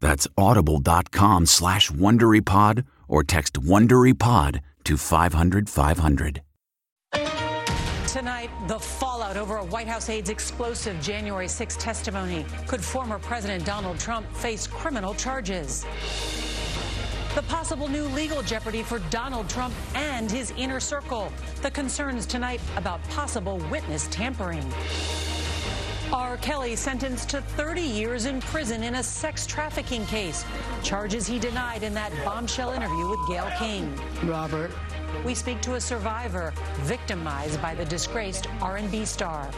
That's audible.com slash WonderyPod or text WonderyPod to 500 500. Tonight, the fallout over a White House aide's explosive January 6 testimony. Could former President Donald Trump face criminal charges? The possible new legal jeopardy for Donald Trump and his inner circle. The concerns tonight about possible witness tampering. R. Kelly sentenced to 30 years in prison in a sex trafficking case. Charges he denied in that bombshell interview with Gayle King. Robert. We speak to a survivor victimized by the disgraced R&B star.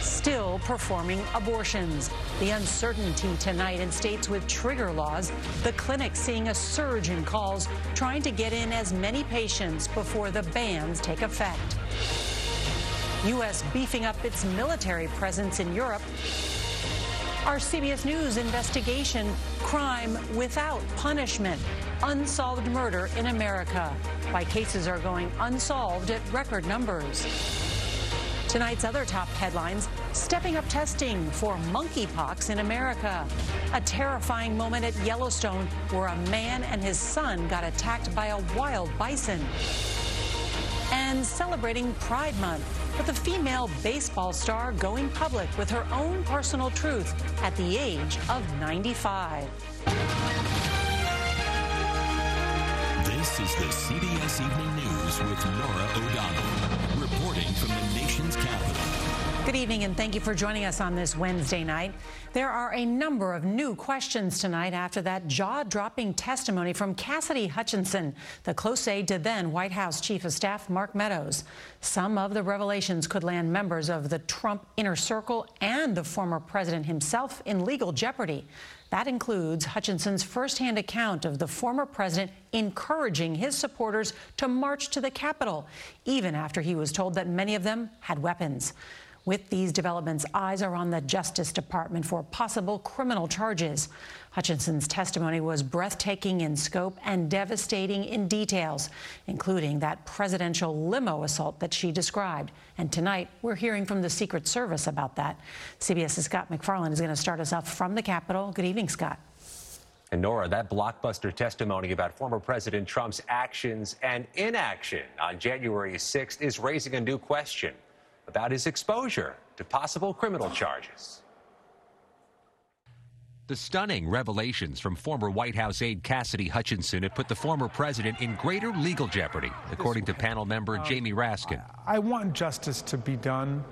Still performing abortions. The uncertainty tonight in states with trigger laws. The clinic seeing a surge in calls trying to get in as many patients before the bans take effect. U.S. beefing up its military presence in Europe. Our CBS News investigation crime without punishment. Unsolved murder in America. Why cases are going unsolved at record numbers. Tonight's other top headlines stepping up testing for monkeypox in America. A terrifying moment at Yellowstone where a man and his son got attacked by a wild bison. And celebrating Pride Month with a female baseball star going public with her own personal truth at the age of 95. This is the CBS Evening News with Norah O'Donnell, Good evening, and thank you for joining us on this Wednesday night. There are a number of new questions tonight after that jaw dropping testimony from Cassidy Hutchinson, the close aide to then White House Chief of Staff Mark Meadows. Some of the revelations could land members of the Trump inner circle and the former president himself in legal jeopardy. That includes Hutchinson's firsthand account of the former president encouraging his supporters to march to the Capitol, even after he was told that many of them had weapons. With these developments, eyes are on the Justice Department for possible criminal charges. Hutchinson's testimony was breathtaking in scope and devastating in details, including that presidential limo assault that she described. And tonight, we're hearing from the Secret Service about that. CBS's Scott MacFarlane is going to start us off from the Capitol. Good evening, Scott. And Norah, that blockbuster testimony about former President Trump's actions and inaction on January 6th is raising a new question about his exposure to possible criminal charges. The stunning revelations from former White House aide Cassidy Hutchinson have put the former president in greater legal jeopardy, according to panel member Jamie Raskin. I want justice to be done.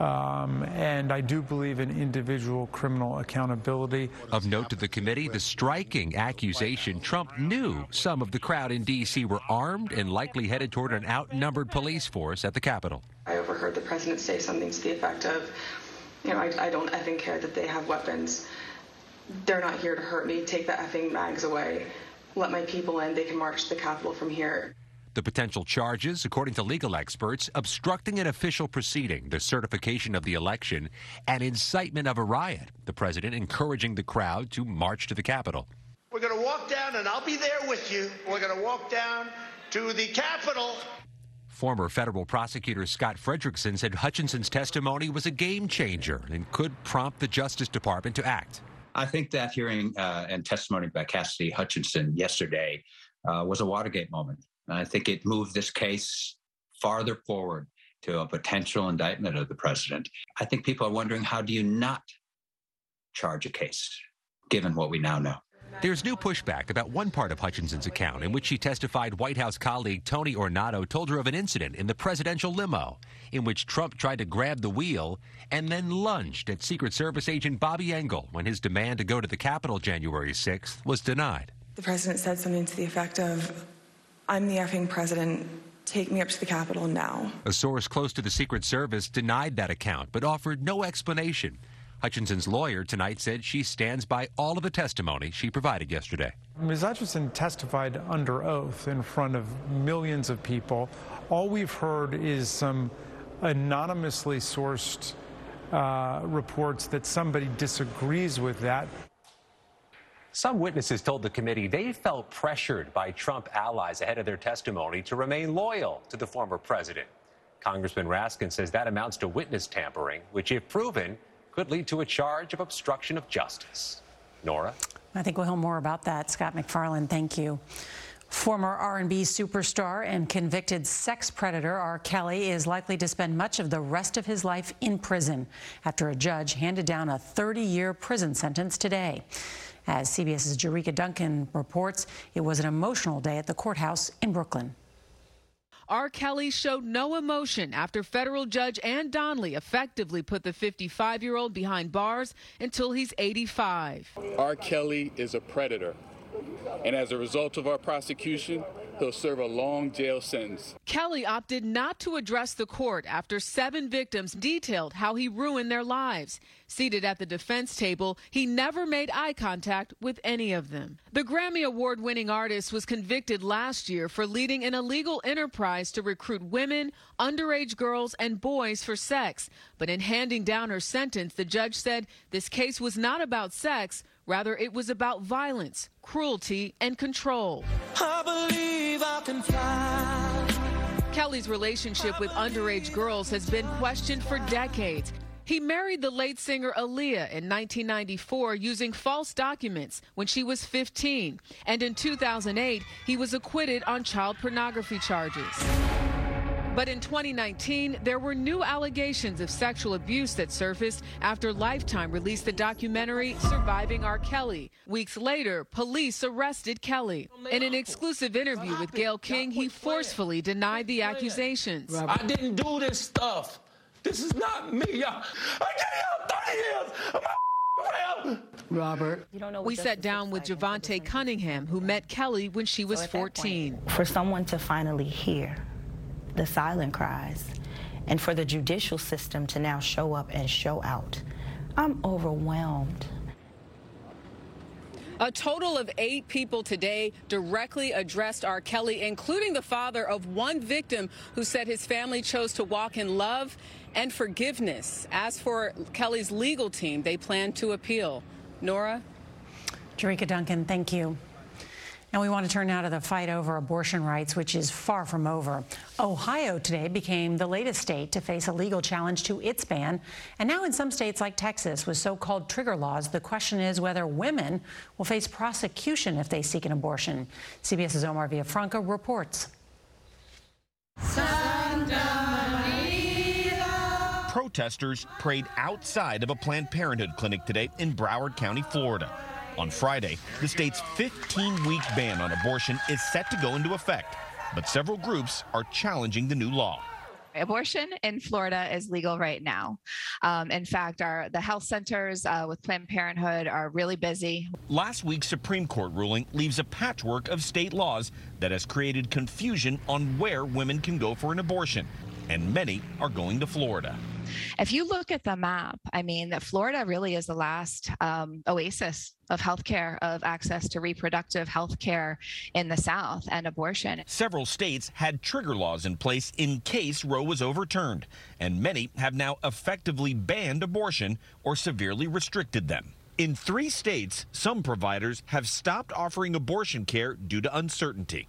Um, and I do believe in individual criminal accountability. Of note to the committee, the striking accusation Trump knew some of the crowd in D.C. were armed and likely headed toward an outnumbered police force at the Capitol. I overheard the president say something to the effect of, you know, I, I don't effing care that they have weapons. they're not here to hurt me. Take the effing mags away. Let my people in. They can march to the Capitol from here. The potential charges, according to legal experts, obstructing an official proceeding, the certification of the election, and incitement of a riot. The president encouraging the crowd to march to the Capitol. We're going to walk down, and I'll be there with you. We're going to walk down to the Capitol. Former federal prosecutor Scott Frederickson said Hutchinson's testimony was a game changer and could prompt the Justice Department to act. I think that hearing uh, and testimony by Cassidy Hutchinson yesterday uh, was a Watergate moment. I think it moved this case farther forward to a potential indictment of the president. I think people are wondering how do you not charge a case, given what we now know? There's new pushback about one part of Hutchinson's account in which she testified White House colleague Tony Ornato told her of an incident in the presidential limo in which Trump tried to grab the wheel and then lunged at Secret Service agent Bobby Engel when his demand to go to the Capitol January 6th was denied. The president said something to the effect of, I'm the effing president. Take me up to the Capitol now. A source close to the Secret Service denied that account but offered no explanation. Hutchinson's lawyer tonight said she stands by all of the testimony she provided yesterday. Ms. Hutchinson testified under oath in front of millions of people. All we've heard is some anonymously sourced uh, reports that somebody disagrees with that. Some witnesses told the committee they felt pressured by Trump allies ahead of their testimony to remain loyal to the former president. Congressman Raskin says that amounts to witness tampering, which, if proven, could lead to a charge of obstruction of justice. Norah? I think we'll hear more about that. Scott MacFarlane, thank you. Former R&B superstar and convicted sex predator R. Kelly is likely to spend much of the rest of his life in prison after a judge handed down a 30-year prison sentence today. As CBS's Jericka Duncan reports, it was an emotional day at the courthouse in Brooklyn. R. Kelly showed no emotion after federal judge Ann Donnelly effectively put the 55 year old behind bars until he's 85. R. Kelly is a predator. And as a result of our prosecution, he'll serve a long jail sentence. Kelly opted not to address the court after seven victims detailed how he ruined their lives. Seated at the defense table, he never made eye contact with any of them. The Grammy Award winning artist was convicted last year for leading an illegal enterprise to recruit women, underage girls, and boys for sex. But in handing down her sentence, the judge said this case was not about sex. Rather, it was about violence, cruelty, and control. I I Kelly's relationship with underage girls has been questioned for decades. He married the late singer Aaliyah in 1994 using false documents when she was 15. And in 2008, he was acquitted on child pornography charges. But in 2019, there were new allegations of sexual abuse that surfaced after Lifetime released the documentary Surviving R. Kelly. Weeks later, police arrested Kelly. In an exclusive interview with Gayle King, he forcefully denied the accusations. I didn't do this stuff. This is not me. I gave out 30 years. Robert. we sat down with Jovante Cunningham, who met Kelly when she was so 14. Point, for someone to finally hear the silent cries, and for the judicial system to now show up and show out. I'm overwhelmed. A total of eight people today directly addressed R. Kelly, including the father of one victim who said his family chose to walk in love and forgiveness. As for Kelly's legal team, they plan to appeal. Norah? Jericka Duncan, thank you. And we want to turn now to the fight over abortion rights, which is far from over. Ohio today became the latest state to face a legal challenge to its ban. And now in some states like Texas with so-called trigger laws, the question is whether women will face prosecution if they seek an abortion. CBS's Omar Villafranca reports. Protesters prayed outside of a Planned Parenthood clinic today in Broward County, Florida. On Friday, the state's 15 week ban on abortion is set to go into effect, but several groups are challenging the new law. Abortion in Florida is legal right now. Um, in fact, our the health centers uh, with Planned Parenthood are really busy. Last week's Supreme Court ruling leaves a patchwork of state laws that has created confusion on where women can go for an abortion, and many are going to Florida. If you look at the map, I mean, that Florida really is the last um, oasis of healthcare, of access to reproductive health care in the South and abortion. Several states had trigger laws in place in case Roe was overturned, and many have now effectively banned abortion or severely restricted them. In three states, some providers have stopped offering abortion care due to uncertainty.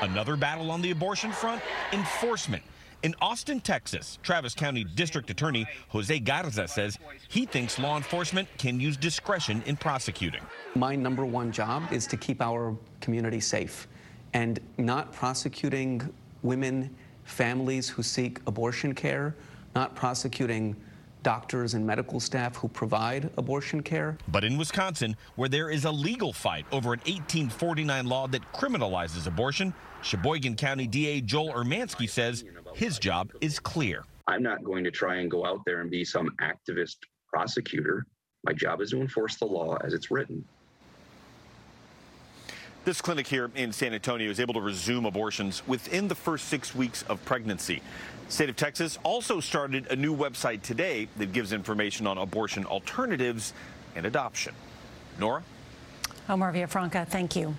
Another battle on the abortion front enforcement. In Austin, Texas, Travis County District Attorney Jose Garza says he thinks law enforcement can use discretion in prosecuting. My number one job is to keep our community safe and not prosecuting women, families who seek abortion care, not prosecuting doctors and medical staff who provide abortion care. But in Wisconsin, where there is a legal fight over an 1849 law that criminalizes abortion, Sheboygan County DA Joel Urmanski says his job is clear. I'm not going to try and go out there and be some activist prosecutor. My job is to enforce the law as it's written. This clinic here in San Antonio is able to resume abortions within the first six weeks of pregnancy. State of Texas also started a new website today that gives information on abortion alternatives and adoption. Norah? Omar Villafranca, thank you.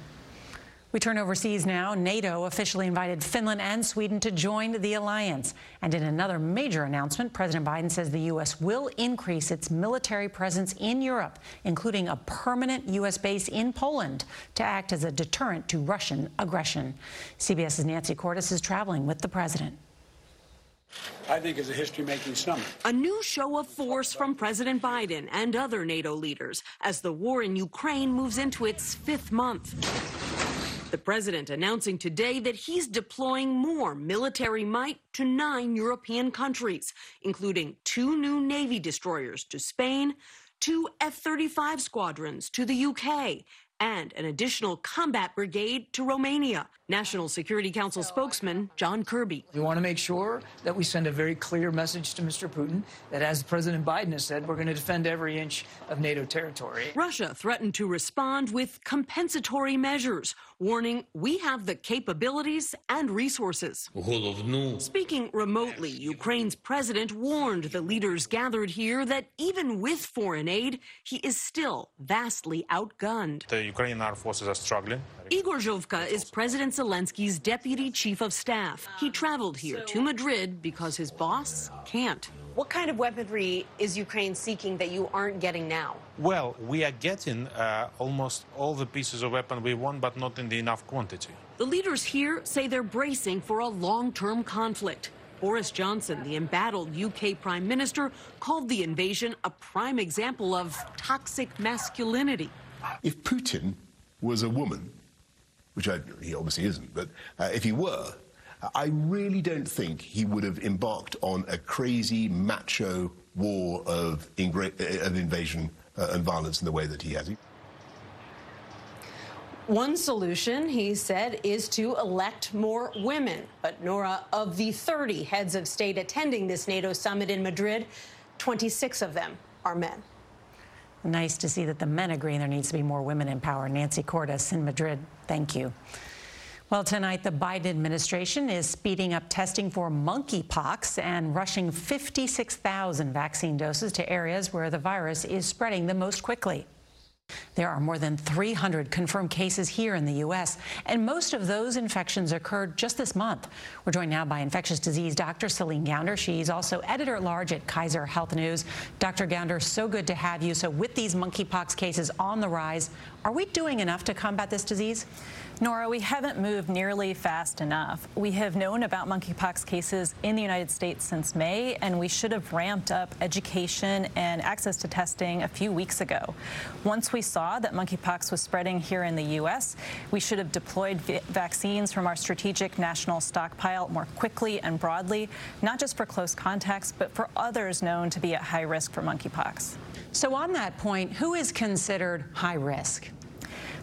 We turn overseas now. NATO officially invited Finland and Sweden to join the alliance. And in another major announcement, President Biden says the U.S. will increase its military presence in Europe, including a permanent U.S. base in Poland to act as a deterrent to Russian aggression. CBS's Nancy Cordes is traveling with the president. I think it's a history-making summit. A new show of force from President Biden and other NATO leaders as the war in Ukraine moves into its fifth month. The president announcing today that he's deploying more military might to nine European countries, including two new Navy destroyers to Spain, two F 35 squadrons to the UK, and an additional combat brigade to Romania. National Security Council spokesman uh, John Kirby. We want to make sure that we send a very clear message to Mr. Putin that, as President Biden has said, we're going to defend every inch of NATO territory. Russia threatened to respond with compensatory measures, warning we have the capabilities and resources. Speaking remotely, Ukraine's president warned the leaders gathered here that even with foreign aid, he is still vastly outgunned. The Ukrainian armed forces are struggling. Igor Zhovka is President Zelensky's deputy chief of staff. He traveled here to Madrid because his boss can't. What kind of weaponry is Ukraine seeking that you aren't getting now? Well, we are getting uh, almost all the pieces of weapon we want, but not in the enough quantity. The leaders here say they're bracing for a long term conflict. Boris Johnson, the embattled UK Prime Minister, called the invasion a prime example of toxic masculinity. If Putin was a woman, which I, he obviously isn't, but uh, if he were, I really don't think he would have embarked on a crazy macho war of, of invasion uh, and violence in the way that he has. One solution, he said, is to elect more women. But Norah, of the 30 heads of state attending this NATO summit in Madrid, 26 of them are men. Nice to see that the men agree there needs to be more women in power. Nancy Cordes in Madrid, thank you. Well, tonight, the Biden administration is speeding up testing for monkeypox and rushing 56,000 vaccine doses to areas where the virus is spreading the most quickly. There are more than 300 confirmed cases here in the U.S., and most of those infections occurred just this month. We're joined now by infectious disease doctor Celine Gounder. She's also editor at large at Kaiser Health News. Dr. Gounder, so good to have you. So, with these monkeypox cases on the rise, are we doing enough to combat this disease? Norah, we haven't moved nearly fast enough. We have known about monkeypox cases in the United States since May, and we should have ramped up education and access to testing a few weeks ago. Once we saw that monkeypox was spreading here in the U.S., we should have deployed vaccines from our strategic national stockpile more quickly and broadly, not just for close contacts, but for others known to be at high risk for monkeypox. So, on that point, who is considered high risk?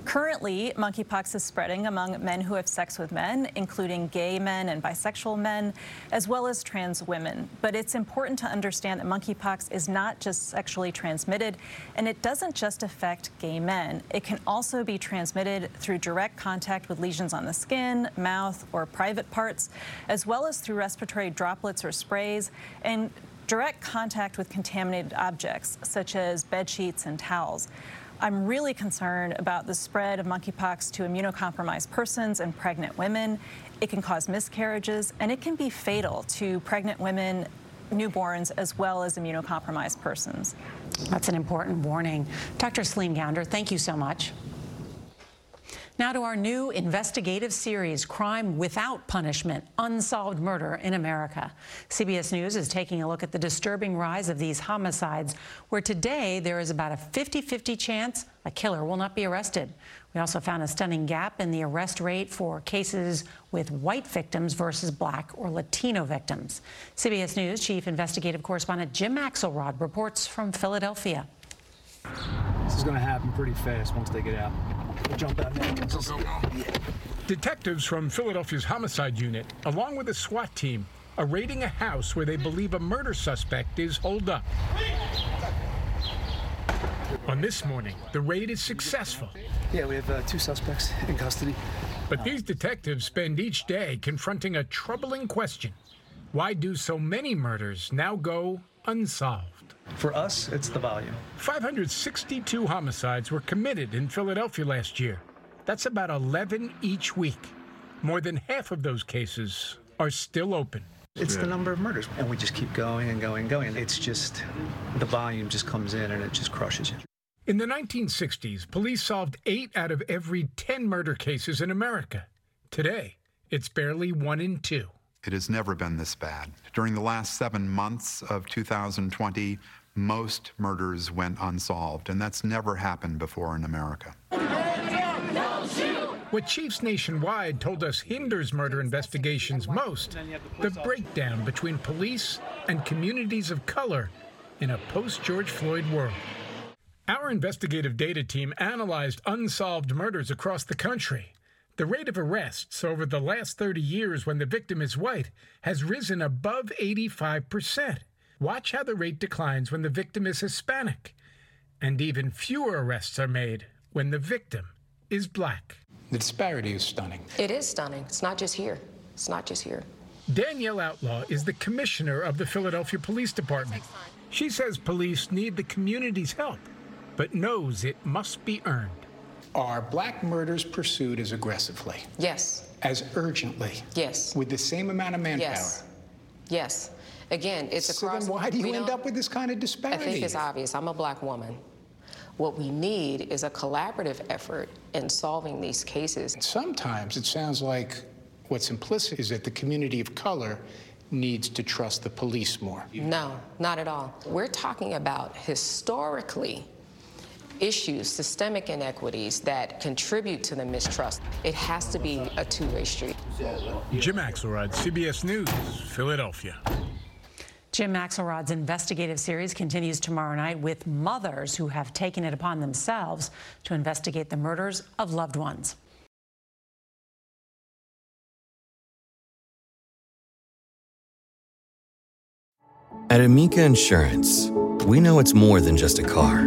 Currently, monkeypox is spreading among men who have sex with men, including gay men and bisexual men, as well as trans women. But it's important to understand that monkeypox is not just sexually transmitted, and it doesn't just affect gay men. It can also be transmitted through direct contact with lesions on the skin, mouth, or private parts, as well as through respiratory droplets or sprays, and direct contact with contaminated objects, such as bed sheets and towels. I'm really concerned about the spread of monkeypox to immunocompromised persons and pregnant women. It can cause miscarriages, and it can be fatal to pregnant women, newborns, as well as immunocompromised persons. That's an important warning. Dr. Celine Gounder, thank you so much. Now to our new investigative series, Crime Without Punishment Unsolved Murder in America. CBS News is taking a look at the disturbing rise of these homicides, where today there is about a 50 50 chance a killer will not be arrested. We also found a stunning gap in the arrest rate for cases with white victims versus black or Latino victims. CBS News Chief Investigative Correspondent Jim Axelrod reports from Philadelphia. This is going to happen pretty fast once they get out. We'll jump out now. Detectives from Philadelphia's homicide unit, along with a SWAT team, are raiding a house where they believe a murder suspect is holed up. On this morning, the raid is successful. Yeah, we have uh, two suspects in custody. But these detectives spend each day confronting a troubling question. Why do so many murders now go unsolved? For us, it's the volume. 562 homicides were committed in Philadelphia last year. That's about 11 each week. More than half of those cases are still open. It's the number of murders, and we just keep going and going and going. It's just the volume just comes in and it just crushes you. In the 1960s, police solved 8 out of every 10 murder cases in America. Today, it's barely 1 in 2. It has never been this bad. During the last seven months of 2020, most murders went unsolved, and that's never happened before in America. What chiefs nationwide told us hinders murder investigations most the breakdown between police and communities of color in a post George Floyd world. Our investigative data team analyzed unsolved murders across the country. The rate of arrests over the last 30 years when the victim is white has risen above 85%. Watch how the rate declines when the victim is Hispanic. And even fewer arrests are made when the victim is black. The disparity is stunning. It is stunning. It's not just here. It's not just here. Danielle Outlaw is the commissioner of the Philadelphia Police Department. She says police need the community's help, but knows it must be earned. Are black murders pursued as aggressively? Yes. As urgently? Yes. With the same amount of manpower? Yes. Yes. Again, it's so across. Then why do you end up with this kind of disparity? I think it's obvious. I'm a black woman. What we need is a collaborative effort in solving these cases. Sometimes it sounds like what's implicit is that the community of color needs to trust the police more. No, not at all. We're talking about historically issues, systemic inequities that contribute to the mistrust. It has to be a two-way street. Jim Axelrod, CBS News, Philadelphia. Jim Axelrod's investigative series continues tomorrow night with mothers who have taken it upon themselves to investigate the murders of loved ones. At Amica Insurance, we know it's more than just a car.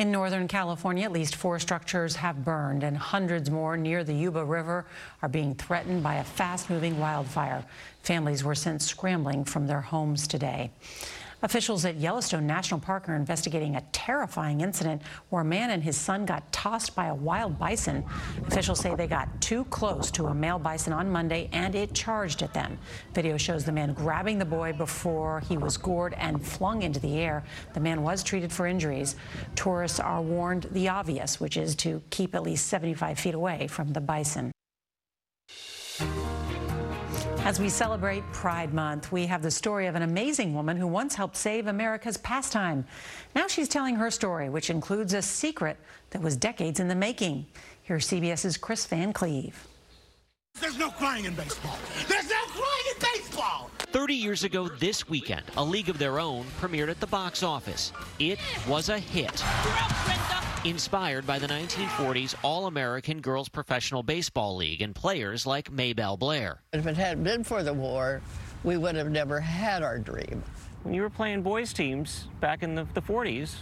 In Northern California, at least four structures have burned, and hundreds more near the Yuba River are being threatened by a fast moving wildfire. Families were sent scrambling from their homes today. Officials at Yellowstone National Park are investigating a terrifying incident where a man and his son got tossed by a wild bison. Officials say they got too close to a male bison on Monday and it charged at them. Video shows the man grabbing the boy before he was gored and flung into the air. The man was treated for injuries. Tourists are warned the obvious, which is to keep at least 75 feet away from the bison. As we celebrate Pride Month, we have the story of an amazing woman who once helped save America's pastime. Now she's telling her story, which includes a secret that was decades in the making. Here's CBS's Chris Van Cleave. There's no crying in baseball. There's no crying in baseball. 30 years ago this weekend, A League of Their Own premiered at the box office. It was a hit. Inspired by the 1940s All American Girls Professional Baseball League and players like Maybelle Blair. If it hadn't been for the war, we would have never had our dream. When you were playing boys' teams back in the, the 40s,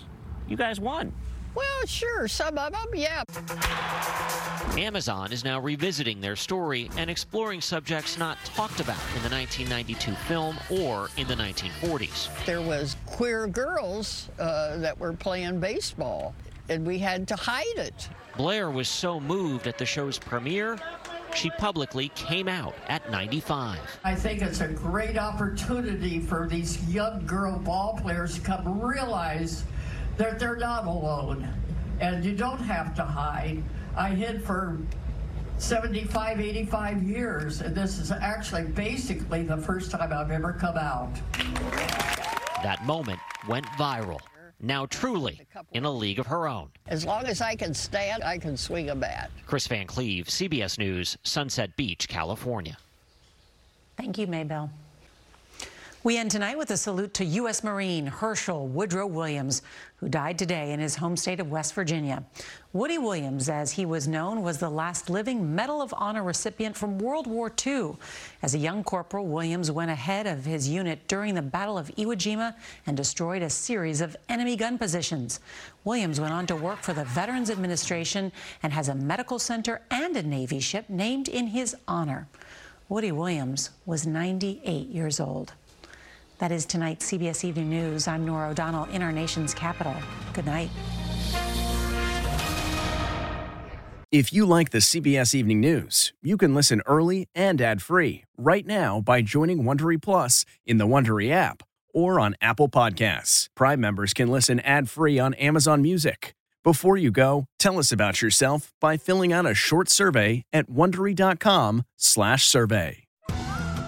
you guys won. Well, sure, some of them, yeah. Amazon is now revisiting their story and exploring subjects not talked about in the 1992 film or in the 1940s. There was queer girls uh, that were playing baseball and we had to hide it. Blair was so moved at the show's premiere, she publicly came out at 95. I think it's a great opportunity for these young girl ball players to come realize that they're not alone and you don't have to hide. I hid for 75, 85 years, and this is actually basically the first time I've ever come out. That moment went viral now truly in a league of her own. As long as I can stand, I can swing a bat. Chris Van Cleave, CBS News, Sunset Beach, California. Thank you, Maybelle. We end tonight with a salute to U.S. Marine Hershel Woodrow Williams, who died today in his home state of West Virginia. Woody Williams, as he was known, was the last living Medal of Honor recipient from World War II. As a young corporal, Williams went ahead of his unit during the Battle of Iwo Jima and destroyed a series of enemy gun positions. Williams went on to work for the Veterans Administration and has a medical center and a Navy ship named in his honor. Woody Williams was 98 years old. That is tonight's CBS Evening News. I'm Norah O'Donnell in our nation's capital. Good night. If you like the CBS Evening News, you can listen early and ad-free right now by joining Wondery Plus in the Wondery app or on Apple Podcasts. Prime members can listen ad-free on Amazon Music. Before you go, tell us about yourself by filling out a short survey at wondery.com/survey.